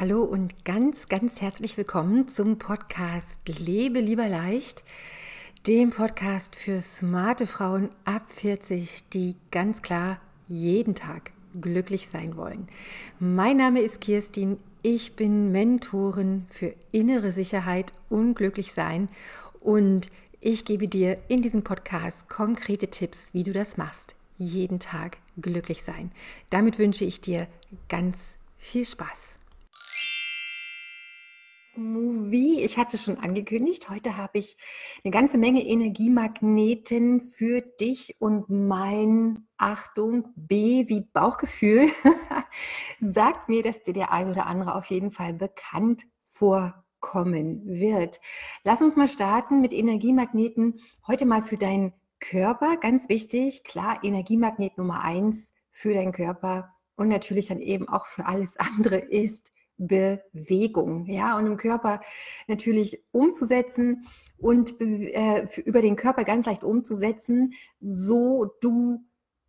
Hallo und ganz, ganz herzlich willkommen zum Podcast Lebe lieber leicht, dem Podcast für smarte Frauen ab 40, die ganz klar jeden Tag glücklich sein wollen. Mein Name ist Kirstin, ich bin Mentorin für innere Sicherheit und Glücklichsein und ich gebe dir in diesem Podcast konkrete Tipps, wie du das machst. Jeden Tag glücklich sein. Damit wünsche ich dir ganz viel Spaß. Movie. Ich hatte schon angekündigt, heute habe ich eine ganze Menge Energiemagneten für dich und mein, Achtung, B wie Bauchgefühl sagt mir, dass dir der ein oder andere auf jeden Fall bekannt vorkommen wird. Lass uns mal starten mit Energiemagneten. Heute mal für deinen Körper, ganz wichtig, klar, Energiemagnet Nummer eins für deinen Körper und natürlich dann eben auch für alles andere ist Bewegung, ja, und im Körper natürlich umzusetzen und äh, über den Körper ganz leicht umzusetzen, so du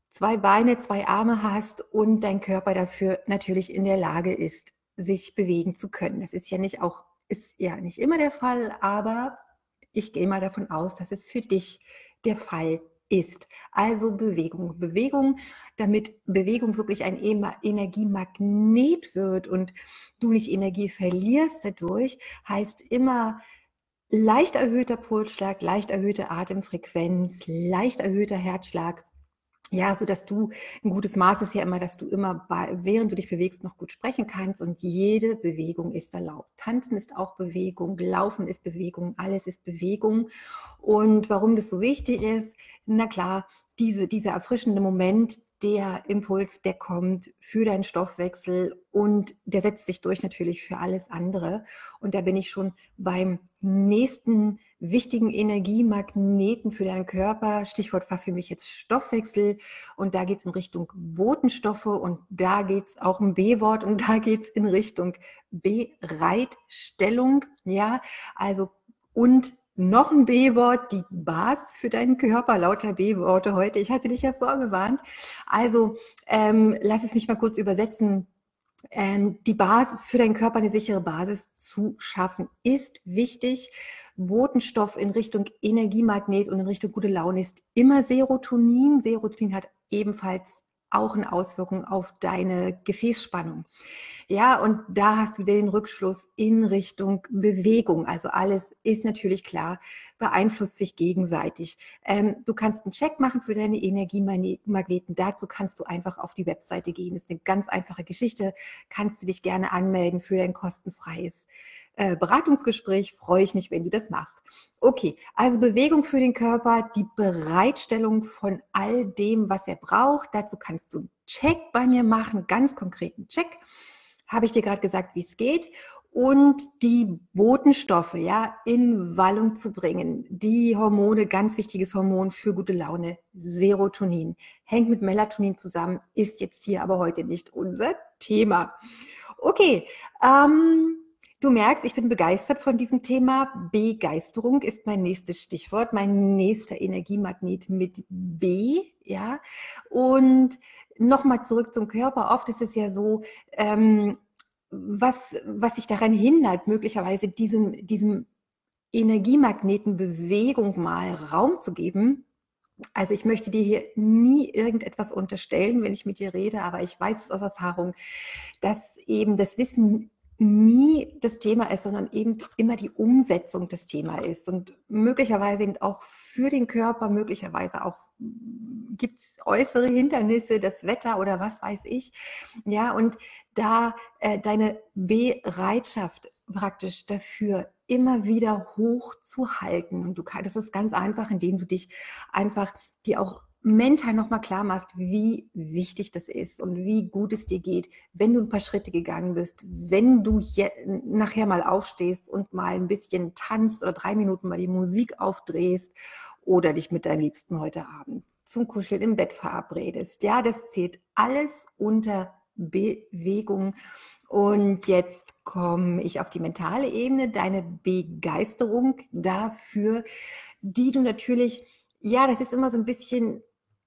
zwei Beine, zwei Arme hast und dein Körper dafür natürlich in der Lage ist, sich bewegen zu können. Das ist ja nicht auch, ist ja nicht immer der Fall, aber ich gehe mal davon aus, dass es für dich der Fall ist. Also Bewegung. Bewegung, damit Bewegung wirklich ein Energiemagnet wird und du nicht Energie verlierst dadurch, heißt immer leicht erhöhter Pulsschlag, leicht erhöhte Atemfrequenz, leicht erhöhter Herzschlag ja, so dass du ein gutes Maß ist ja immer, dass du immer bei, während du dich bewegst noch gut sprechen kannst und jede Bewegung ist erlaubt. Tanzen ist auch Bewegung, Laufen ist Bewegung, alles ist Bewegung. Und warum das so wichtig ist, na klar, diese, dieser erfrischende Moment, der Impuls, der kommt für deinen Stoffwechsel und der setzt sich durch natürlich für alles andere. Und da bin ich schon beim nächsten wichtigen Energiemagneten für deinen Körper. Stichwort war für mich jetzt Stoffwechsel und da geht es in Richtung Botenstoffe und da geht es auch ein B-Wort und da geht es in Richtung Bereitstellung. Ja, also und noch ein B-Wort, die Basis für deinen Körper, lauter B-Worte heute. Ich hatte dich ja vorgewarnt. Also ähm, lass es mich mal kurz übersetzen. Ähm, die Basis für deinen Körper eine sichere Basis zu schaffen, ist wichtig. Botenstoff in Richtung Energiemagnet und in Richtung gute Laune ist immer Serotonin. Serotonin hat ebenfalls auch eine Auswirkung auf deine Gefäßspannung. Ja, und da hast du den Rückschluss in Richtung Bewegung. Also alles ist natürlich klar, beeinflusst sich gegenseitig. Ähm, du kannst einen Check machen für deine Energiemagneten. Dazu kannst du einfach auf die Webseite gehen. Das ist eine ganz einfache Geschichte. Kannst du dich gerne anmelden für ein kostenfreies äh, Beratungsgespräch. Freue ich mich, wenn du das machst. Okay, also Bewegung für den Körper, die Bereitstellung von all dem, was er braucht. Dazu kannst du einen Check bei mir machen, ganz konkreten Check habe ich dir gerade gesagt, wie es geht. Und die Botenstoffe ja in Wallung zu bringen. Die Hormone, ganz wichtiges Hormon für gute Laune, Serotonin. Hängt mit Melatonin zusammen, ist jetzt hier aber heute nicht unser Thema. Okay, ähm, Du merkst, ich bin begeistert von diesem Thema. Begeisterung ist mein nächstes Stichwort, mein nächster Energiemagnet mit B, ja. Und nochmal zurück zum Körper. Oft ist es ja so, ähm, was, was sich daran hindert, möglicherweise diesem, diesem Energiemagneten Bewegung mal Raum zu geben. Also ich möchte dir hier nie irgendetwas unterstellen, wenn ich mit dir rede, aber ich weiß aus Erfahrung, dass eben das Wissen nie das Thema ist, sondern eben immer die Umsetzung des Thema ist und möglicherweise eben auch für den Körper, möglicherweise auch gibt es äußere Hindernisse, das Wetter oder was weiß ich. Ja, und da äh, deine Bereitschaft praktisch dafür immer wieder hochzuhalten. Und du kannst, das ist ganz einfach, indem du dich einfach dir auch mental nochmal klar machst, wie wichtig das ist und wie gut es dir geht, wenn du ein paar Schritte gegangen bist, wenn du nachher mal aufstehst und mal ein bisschen tanzt oder drei Minuten mal die Musik aufdrehst oder dich mit deinem Liebsten heute Abend zum Kuscheln im Bett verabredest. Ja, das zählt alles unter Bewegung. Und jetzt komme ich auf die mentale Ebene, deine Begeisterung dafür, die du natürlich, ja, das ist immer so ein bisschen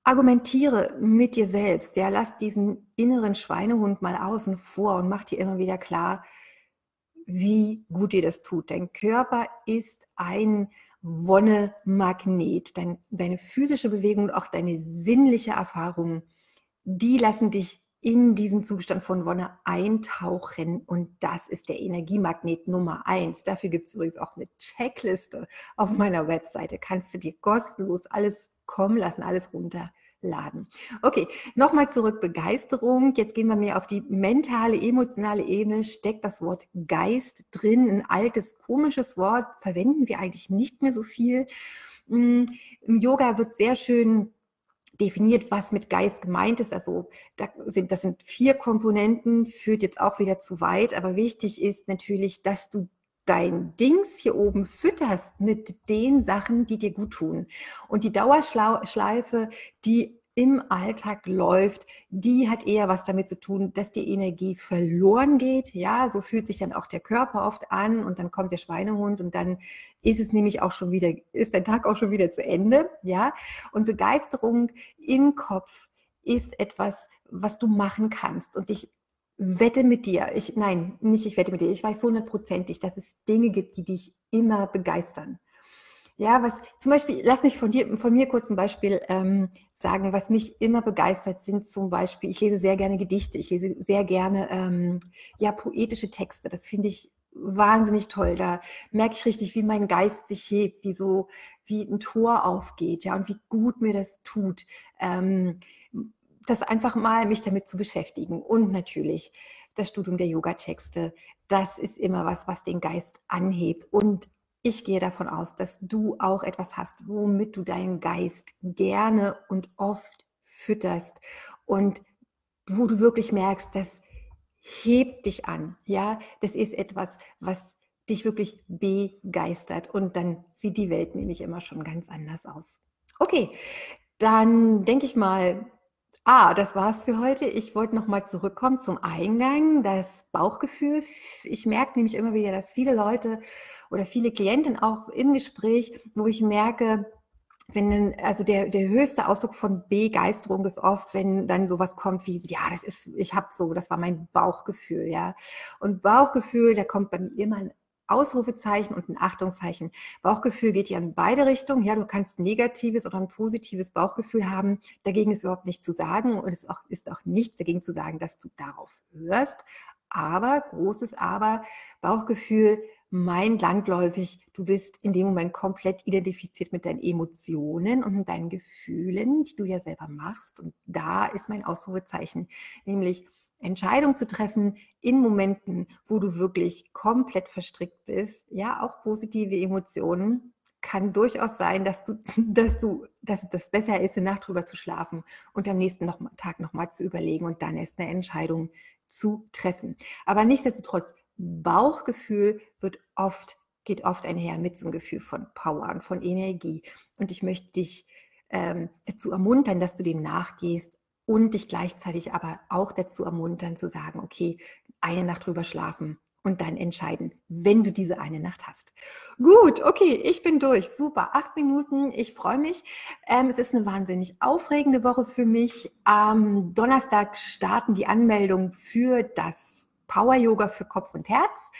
Argumentiere mit dir selbst. Ja, lass diesen inneren Schweinehund mal außen vor und mach dir immer wieder klar, wie gut dir das tut. Dein Körper ist ein Wonne-Magnet. Dein, deine physische Bewegung und auch deine sinnliche Erfahrung, die lassen dich in diesen Zustand von Wonne eintauchen und das ist der Energiemagnet Nummer eins. Dafür gibt es übrigens auch eine Checkliste auf meiner Webseite. Kannst du dir kostenlos alles kommen lassen, alles runterladen. Okay, nochmal zurück, Begeisterung. Jetzt gehen wir mehr auf die mentale, emotionale Ebene. Steckt das Wort Geist drin, ein altes, komisches Wort, verwenden wir eigentlich nicht mehr so viel. Mm, Im Yoga wird sehr schön definiert, was mit Geist gemeint ist. Also da sind, das sind vier Komponenten, führt jetzt auch wieder zu weit, aber wichtig ist natürlich, dass du dein Dings hier oben fütterst mit den Sachen, die dir gut tun. Und die Dauerschleife, die im Alltag läuft, die hat eher was damit zu tun, dass die Energie verloren geht. Ja, so fühlt sich dann auch der Körper oft an und dann kommt der Schweinehund und dann ist es nämlich auch schon wieder, ist der Tag auch schon wieder zu Ende. Ja, und Begeisterung im Kopf ist etwas, was du machen kannst und ich wette mit dir. Ich, nein, nicht ich wette mit dir. Ich weiß hundertprozentig, dass es Dinge gibt, die dich immer begeistern. Ja, was zum Beispiel, lass mich von dir, von mir kurz ein Beispiel ähm, sagen, was mich immer begeistert sind zum Beispiel, ich lese sehr gerne Gedichte, ich lese sehr gerne ähm, ja, poetische Texte. Das finde ich wahnsinnig toll. Da merke ich richtig, wie mein Geist sich hebt, wie so, wie ein Tor aufgeht, ja, und wie gut mir das tut, ähm, das einfach mal mich damit zu beschäftigen. Und natürlich das Studium der Yoga-Texte. Das ist immer was, was den Geist anhebt. Und ich gehe davon aus, dass du auch etwas hast, womit du deinen Geist gerne und oft fütterst und wo du wirklich merkst, das hebt dich an. Ja, das ist etwas, was dich wirklich begeistert und dann sieht die Welt nämlich immer schon ganz anders aus. Okay, dann denke ich mal, Ah, das war's für heute. Ich wollte noch mal zurückkommen zum Eingang, das Bauchgefühl. Ich merke nämlich immer wieder, dass viele Leute oder viele Klienten auch im Gespräch, wo ich merke, wenn, also der, der höchste Ausdruck von Begeisterung ist oft, wenn dann sowas kommt wie, ja, das ist, ich habe so, das war mein Bauchgefühl, ja. Und Bauchgefühl, da kommt bei mir immer Ausrufezeichen und ein Achtungszeichen. Bauchgefühl geht ja in beide Richtungen. Ja, du kannst ein negatives oder ein positives Bauchgefühl haben. Dagegen ist überhaupt nichts zu sagen und es ist auch, ist auch nichts dagegen zu sagen, dass du darauf hörst. Aber, großes Aber, Bauchgefühl meint landläufig, du bist in dem Moment komplett identifiziert mit deinen Emotionen und mit deinen Gefühlen, die du ja selber machst. Und da ist mein Ausrufezeichen, nämlich Entscheidung zu treffen in Momenten, wo du wirklich komplett verstrickt bist, ja, auch positive Emotionen, kann durchaus sein, dass du, dass du, dass das besser ist, eine Nacht drüber zu schlafen und am nächsten noch, Tag nochmal zu überlegen und dann erst eine Entscheidung zu treffen. Aber nichtsdestotrotz, Bauchgefühl wird oft, geht oft einher mit so einem Gefühl von Power und von Energie. Und ich möchte dich ähm, dazu ermuntern, dass du dem nachgehst und dich gleichzeitig aber auch dazu ermuntern zu sagen, okay, eine Nacht drüber schlafen und dann entscheiden, wenn du diese eine Nacht hast. Gut, okay, ich bin durch. Super, acht Minuten. Ich freue mich. Ähm, es ist eine wahnsinnig aufregende Woche für mich. Am Donnerstag starten die Anmeldungen für das Power Yoga für Kopf und Herz.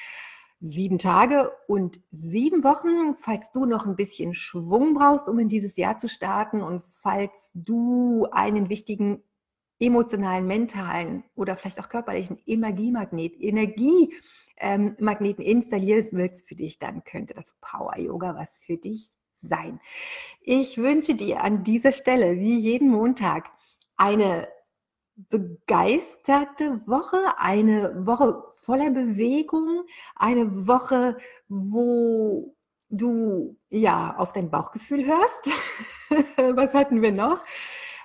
Sieben Tage und sieben Wochen. Falls du noch ein bisschen Schwung brauchst, um in dieses Jahr zu starten und falls du einen wichtigen emotionalen, mentalen oder vielleicht auch körperlichen Energiemagnet, Energiemagneten ähm, installieren willst für dich, dann könnte das Power Yoga was für dich sein. Ich wünsche dir an dieser Stelle, wie jeden Montag, eine begeisterte Woche, eine Woche voller Bewegung, eine Woche, wo du ja auf dein Bauchgefühl hörst. Was hatten wir noch?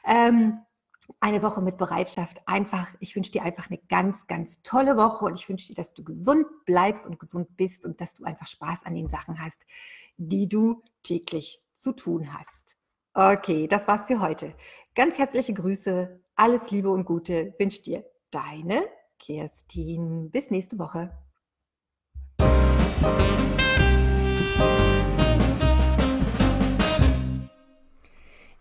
Ähm, eine Woche mit Bereitschaft. Einfach, ich wünsche dir einfach eine ganz, ganz tolle Woche und ich wünsche dir, dass du gesund bleibst und gesund bist und dass du einfach Spaß an den Sachen hast, die du täglich zu tun hast. Okay, das war's für heute. Ganz herzliche Grüße, alles Liebe und Gute wünscht dir deine Kerstin. Bis nächste Woche.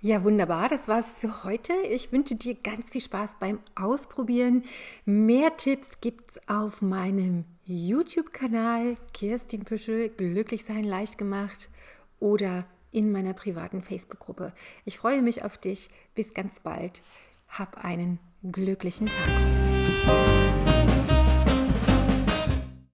Ja, wunderbar. Das war's für heute. Ich wünsche dir ganz viel Spaß beim Ausprobieren. Mehr Tipps gibt's auf meinem YouTube-Kanal Kirstin Püschel. Glücklich sein leicht gemacht oder in meiner privaten Facebook-Gruppe. Ich freue mich auf dich. Bis ganz bald. Hab einen glücklichen Tag.